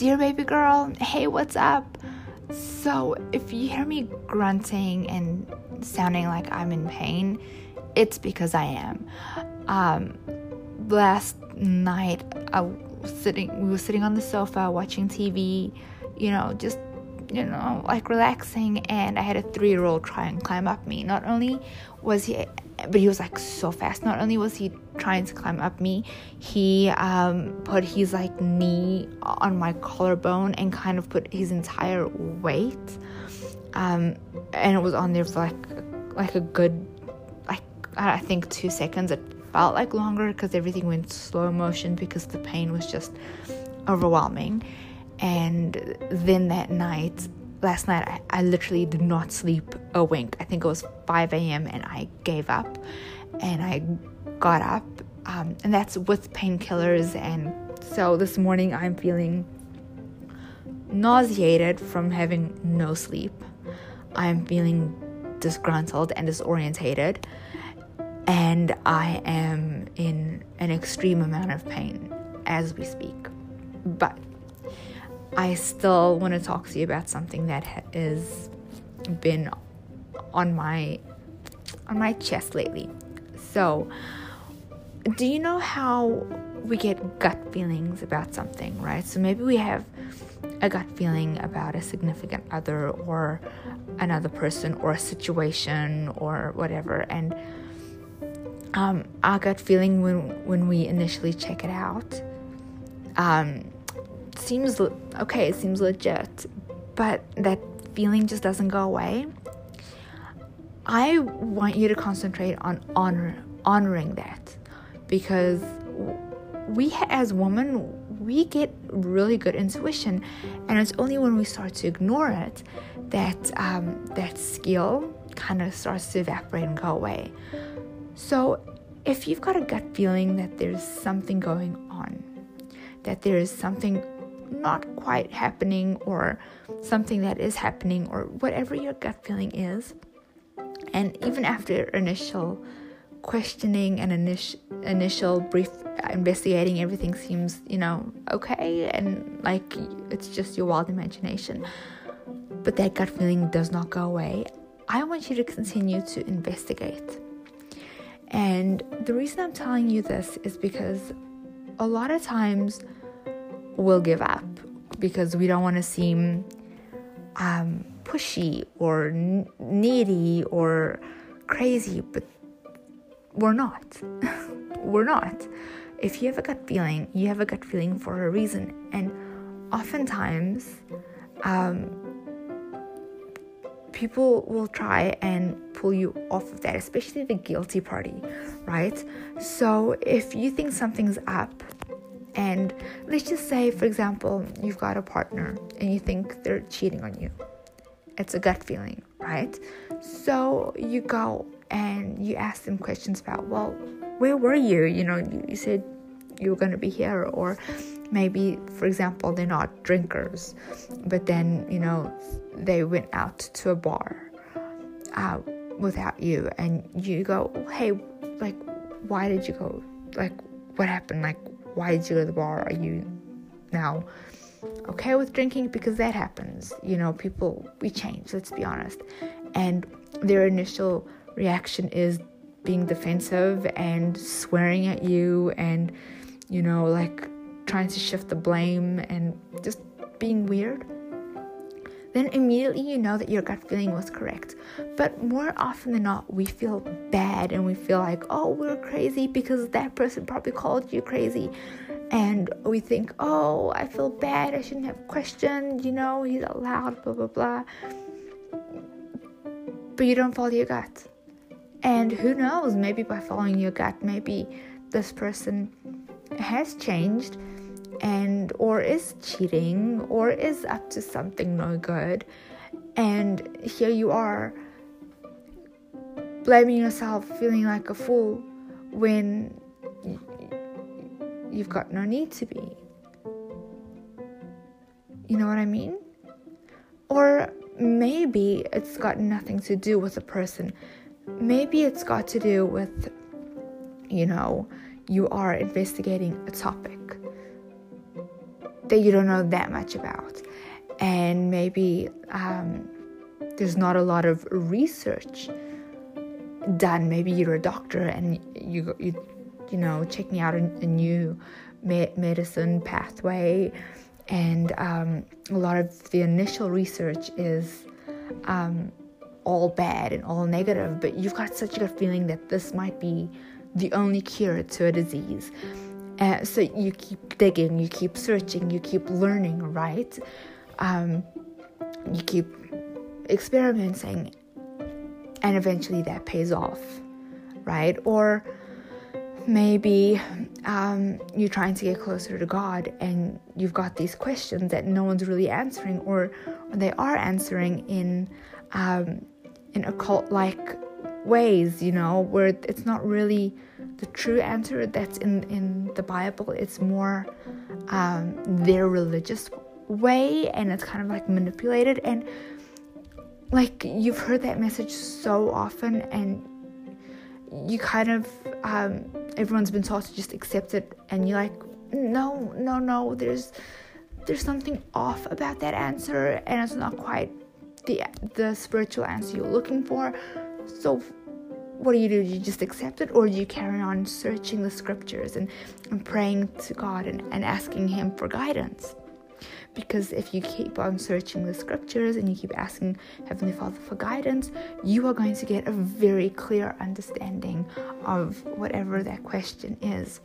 Dear baby girl, hey, what's up? So, if you hear me grunting and sounding like I'm in pain, it's because I am. Um, last night, I was sitting, we were sitting on the sofa watching TV, you know, just you know, like relaxing, and I had a three year old try and climb up me. Not only was he, but he was like so fast. Not only was he trying to climb up me, he um, put his like knee on my collarbone and kind of put his entire weight, um, and it was on there for like like a good, like I think two seconds. It felt like longer because everything went slow motion because the pain was just overwhelming and then that night, last night, I, I literally did not sleep a wink. I think it was 5 a.m. and I gave up and I got up. Um, and that's with painkillers. And so this morning, I'm feeling nauseated from having no sleep. I'm feeling disgruntled and disorientated. And I am in an extreme amount of pain as we speak. But I still want to talk to you about something that has been on my on my chest lately. So, do you know how we get gut feelings about something, right? So maybe we have a gut feeling about a significant other or another person or a situation or whatever and um, our gut feeling when when we initially check it out um, seems okay, it seems legit, but that feeling just doesn't go away. I want you to concentrate on honor honoring that because we as women we get really good intuition and it's only when we start to ignore it that um, that skill kind of starts to evaporate and go away so if you've got a gut feeling that there's something going on that there is something not quite happening or something that is happening or whatever your gut feeling is. And even after initial questioning and initial initial brief investigating, everything seems, you know, okay and like it's just your wild imagination. But that gut feeling does not go away. I want you to continue to investigate. And the reason I'm telling you this is because a lot of times we'll give up because we don't want to seem um, pushy or needy or crazy, but we're not. we're not. If you have a gut feeling, you have a gut feeling for a reason. And oftentimes, um, people will try and pull you off of that, especially the guilty party, right? So if you think something's up, and let's just say, for example, you've got a partner and you think they're cheating on you. It's a gut feeling, right? So you go and you ask them questions about, well, where were you? You know, you said you were going to be here, or maybe, for example, they're not drinkers, but then, you know, they went out to a bar uh, without you, and you go, hey, like, why did you go? Like, what happened? Like, why did you go to the bar? Are you now okay with drinking? Because that happens. You know, people, we change, let's be honest. And their initial reaction is being defensive and swearing at you and, you know, like trying to shift the blame and just being weird then immediately you know that your gut feeling was correct. But more often than not, we feel bad and we feel like, oh, we're crazy because that person probably called you crazy. And we think, oh, I feel bad. I shouldn't have questioned, you know, he's allowed, blah, blah, blah. But you don't follow your gut. And who knows, maybe by following your gut, maybe this person has changed and or is cheating or is up to something no good. And here you are blaming yourself feeling like a fool when you've got no need to be. You know what i mean? Or maybe it's got nothing to do with the person. Maybe it's got to do with you know you are investigating a topic that you don't know that much about. And maybe um, there's not a lot of research done. Maybe you're a doctor and you, you, you know, checking out a, a new me- medicine pathway. And um, a lot of the initial research is um, all bad and all negative, but you've got such a good feeling that this might be the only cure to a disease. Uh, so you keep digging, you keep searching, you keep learning, right? Um, you keep experimenting, and eventually that pays off, right? Or maybe um, you're trying to get closer to God and you've got these questions that no one's really answering, or, they are answering in um, in occult like ways, you know, where it's not really the true answer that's in in the Bible. It's more um, their religious way, and it's kind of like manipulated and like you've heard that message so often, and you kind of um, everyone's been taught to just accept it, and you're like, no, no, no, there's there's something off about that answer, and it's not quite the the spiritual answer you're looking for. So what do you do? Do you just accept it or do you carry on searching the scriptures and, and praying to God and, and asking Him for guidance? Because if you keep on searching the scriptures and you keep asking Heavenly Father for guidance, you are going to get a very clear understanding of whatever that question is.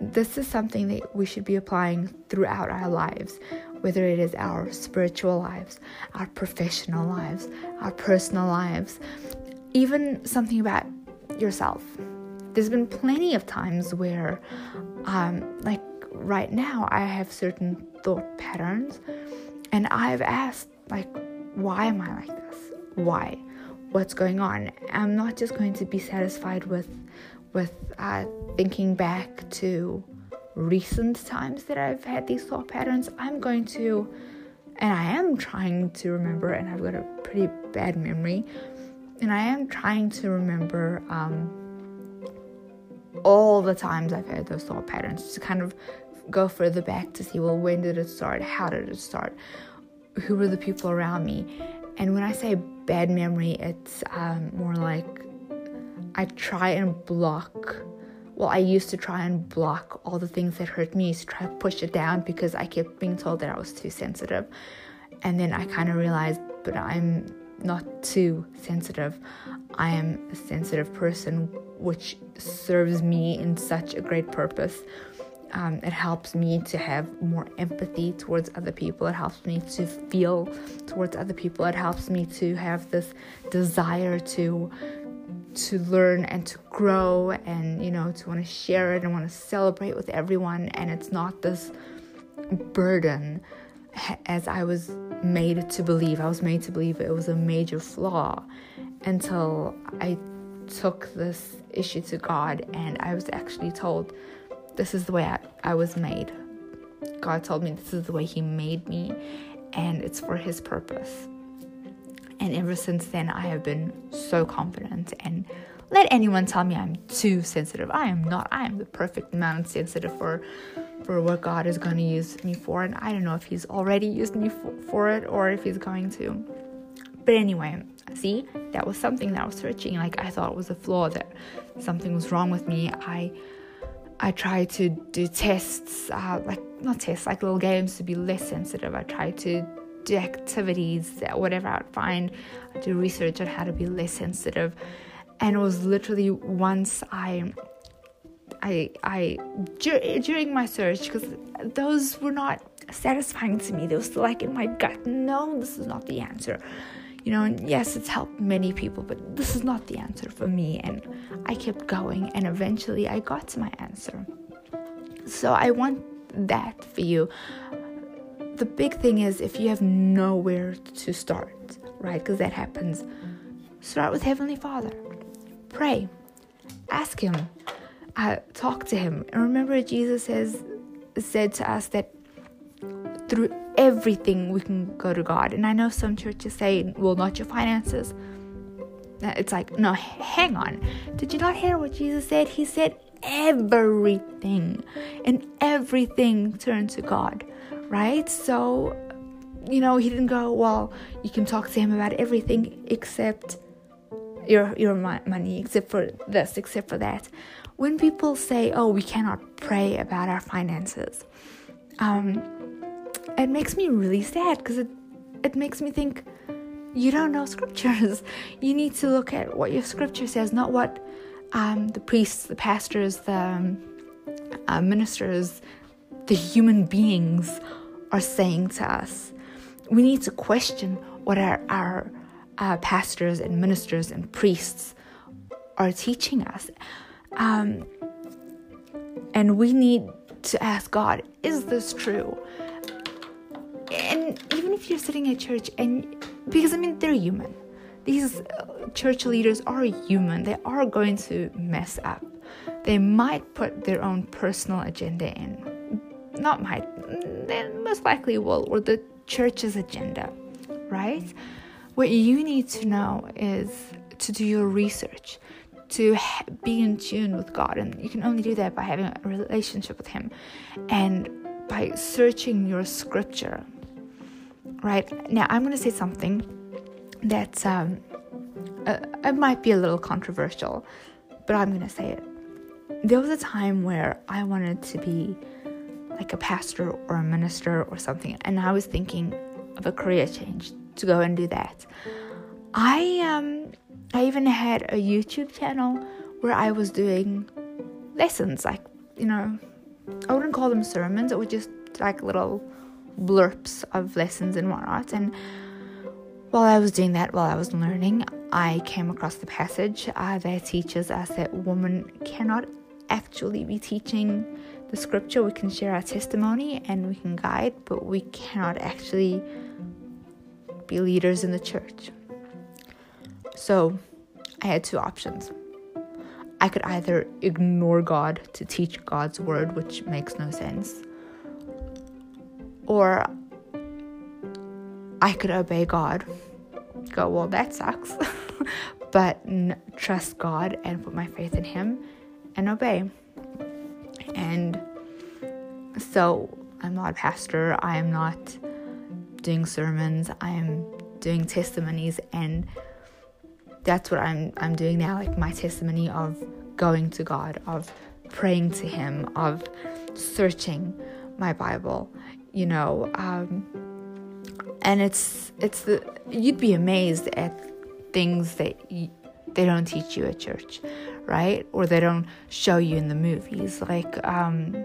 This is something that we should be applying throughout our lives whether it is our spiritual lives, our professional lives, our personal lives, even something about yourself. There's been plenty of times where, um, like right now, I have certain thought patterns, and I've asked, like, why am I like this? Why? What's going on? I'm not just going to be satisfied with with uh, thinking back to recent times that I've had these thought patterns, I'm going to, and I am trying to remember, and I've got a pretty bad memory, and I am trying to remember um, all the times I've had those thought patterns to kind of go further back to see, well, when did it start? How did it start? Who were the people around me? And when I say bad memory, it's um, more like I try and block well, I used to try and block all the things that hurt me, to try to push it down because I kept being told that I was too sensitive. And then I kind of realized, but I'm not too sensitive. I am a sensitive person, which serves me in such a great purpose. Um, it helps me to have more empathy towards other people. It helps me to feel towards other people. It helps me to have this desire to to learn and to grow and you know to want to share it and want to celebrate with everyone and it's not this burden as I was made to believe. I was made to believe it was a major flaw until I took this issue to God and I was actually told this is the way I, I was made. God told me this is the way he made me and it's for his purpose and ever since then, I have been so confident. And let anyone tell me I'm too sensitive. I am not. I am the perfect amount sensitive for for what God is going to use me for. And I don't know if He's already used me for, for it or if He's going to. But anyway, see, that was something that I was searching. Like I thought it was a flaw that something was wrong with me. I I tried to do tests, uh, like not tests, like little games to be less sensitive. I tried to do activities, whatever I'd find, I'd do research on how to be less sensitive. And it was literally once I, I, I during my search because those were not satisfying to me. They were still like in my gut. No, this is not the answer. You know, and yes, it's helped many people, but this is not the answer for me. And I kept going, and eventually I got to my answer. So I want that for you the big thing is if you have nowhere to start, right? Because that happens. Start with Heavenly Father. Pray. Ask Him. Uh, talk to Him. And remember, Jesus says said to us that through everything we can go to God. And I know some churches say, well, not your finances. It's like, no, hang on. Did you not hear what Jesus said? He said, everything, and everything turned to God, right? So, you know, he didn't go, well, you can talk to him about everything except your your money, except for this, except for that. When people say, "Oh, we cannot pray about our finances," um, it makes me really sad because it it makes me think you don't know scriptures. You need to look at what your scripture says, not what um, the priests, the pastors, the um, uh, ministers, the human beings are saying to us. We need to question what our, our uh, pastors and ministers and priests are teaching us. Um, and we need to ask God, is this true? And even if you're sitting at church and because I mean, they're human. These uh, church leaders are human. They are going to mess up. They might put their own personal agenda in. Not might, they most likely will, or the church's agenda, right? What you need to know is to do your research, to be in tune with God. And you can only do that by having a relationship with Him and by searching your scripture right? Now, I'm going to say something that um, uh, it might be a little controversial, but I'm going to say it. There was a time where I wanted to be like a pastor or a minister or something, and I was thinking of a career change to go and do that. I um I even had a YouTube channel where I was doing lessons, like you know, I wouldn't call them sermons; it was just like little blurps of lessons and whatnot. And while I was doing that, while I was learning, I came across the passage uh, that teaches us that woman cannot actually be teaching the scripture. We can share our testimony and we can guide, but we cannot actually be leaders in the church. So I had two options. I could either ignore God to teach God's word, which makes no sense, or I could obey God. Go, well, that sucks. but n- trust God and put my faith in Him and obey. And so I'm not a pastor, I am not doing sermons, I am doing testimonies and that's what I'm I'm doing now like my testimony of going to God of praying to him of searching my Bible you know um, and it's it's the you'd be amazed at things that they don't teach you at church right? Or they don't show you in the movies. Like um,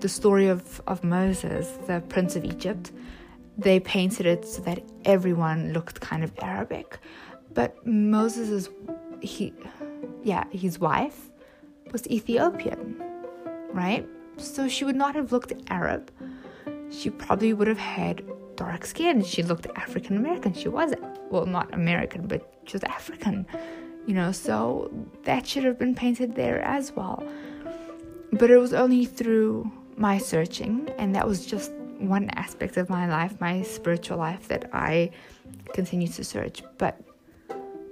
the story of, of moses the prince of egypt they painted it so that everyone looked kind of arabic. But moses is he yeah his wife was ethiopian right? So she would not have looked arab. She probably would have had dark skin. She looked African American. She was, well, not American, but she was African, you know, so that should have been painted there as well. But it was only through my searching, and that was just one aspect of my life, my spiritual life, that I continue to search. But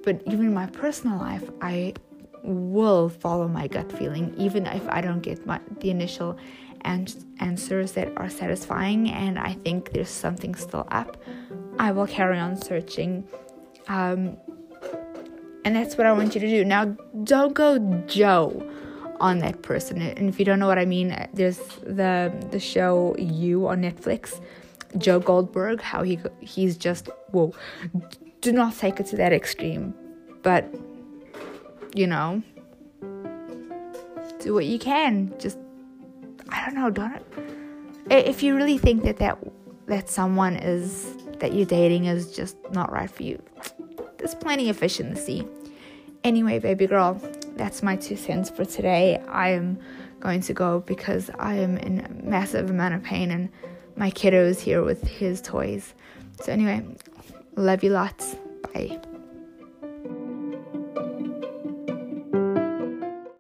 but even in my personal life, I will follow my gut feeling, even if I don't get my, the initial answers that are satisfying and I think there's something still up, I will carry on searching. Um, and that's what I want you to do. Now, don't go Joe on that person. And if you don't know what I mean, there's the the show You on Netflix, Joe Goldberg, how he he's just whoa. Do not take it to that extreme, but you know, do what you can. Just I don't know, don't if you really think that that that someone is that you're dating is just not right for you, there's plenty of fish in the sea. Anyway, baby girl, that's my two cents for today. I am going to go because I am in a massive amount of pain and my kiddo is here with his toys. So anyway, love you lots. Bye.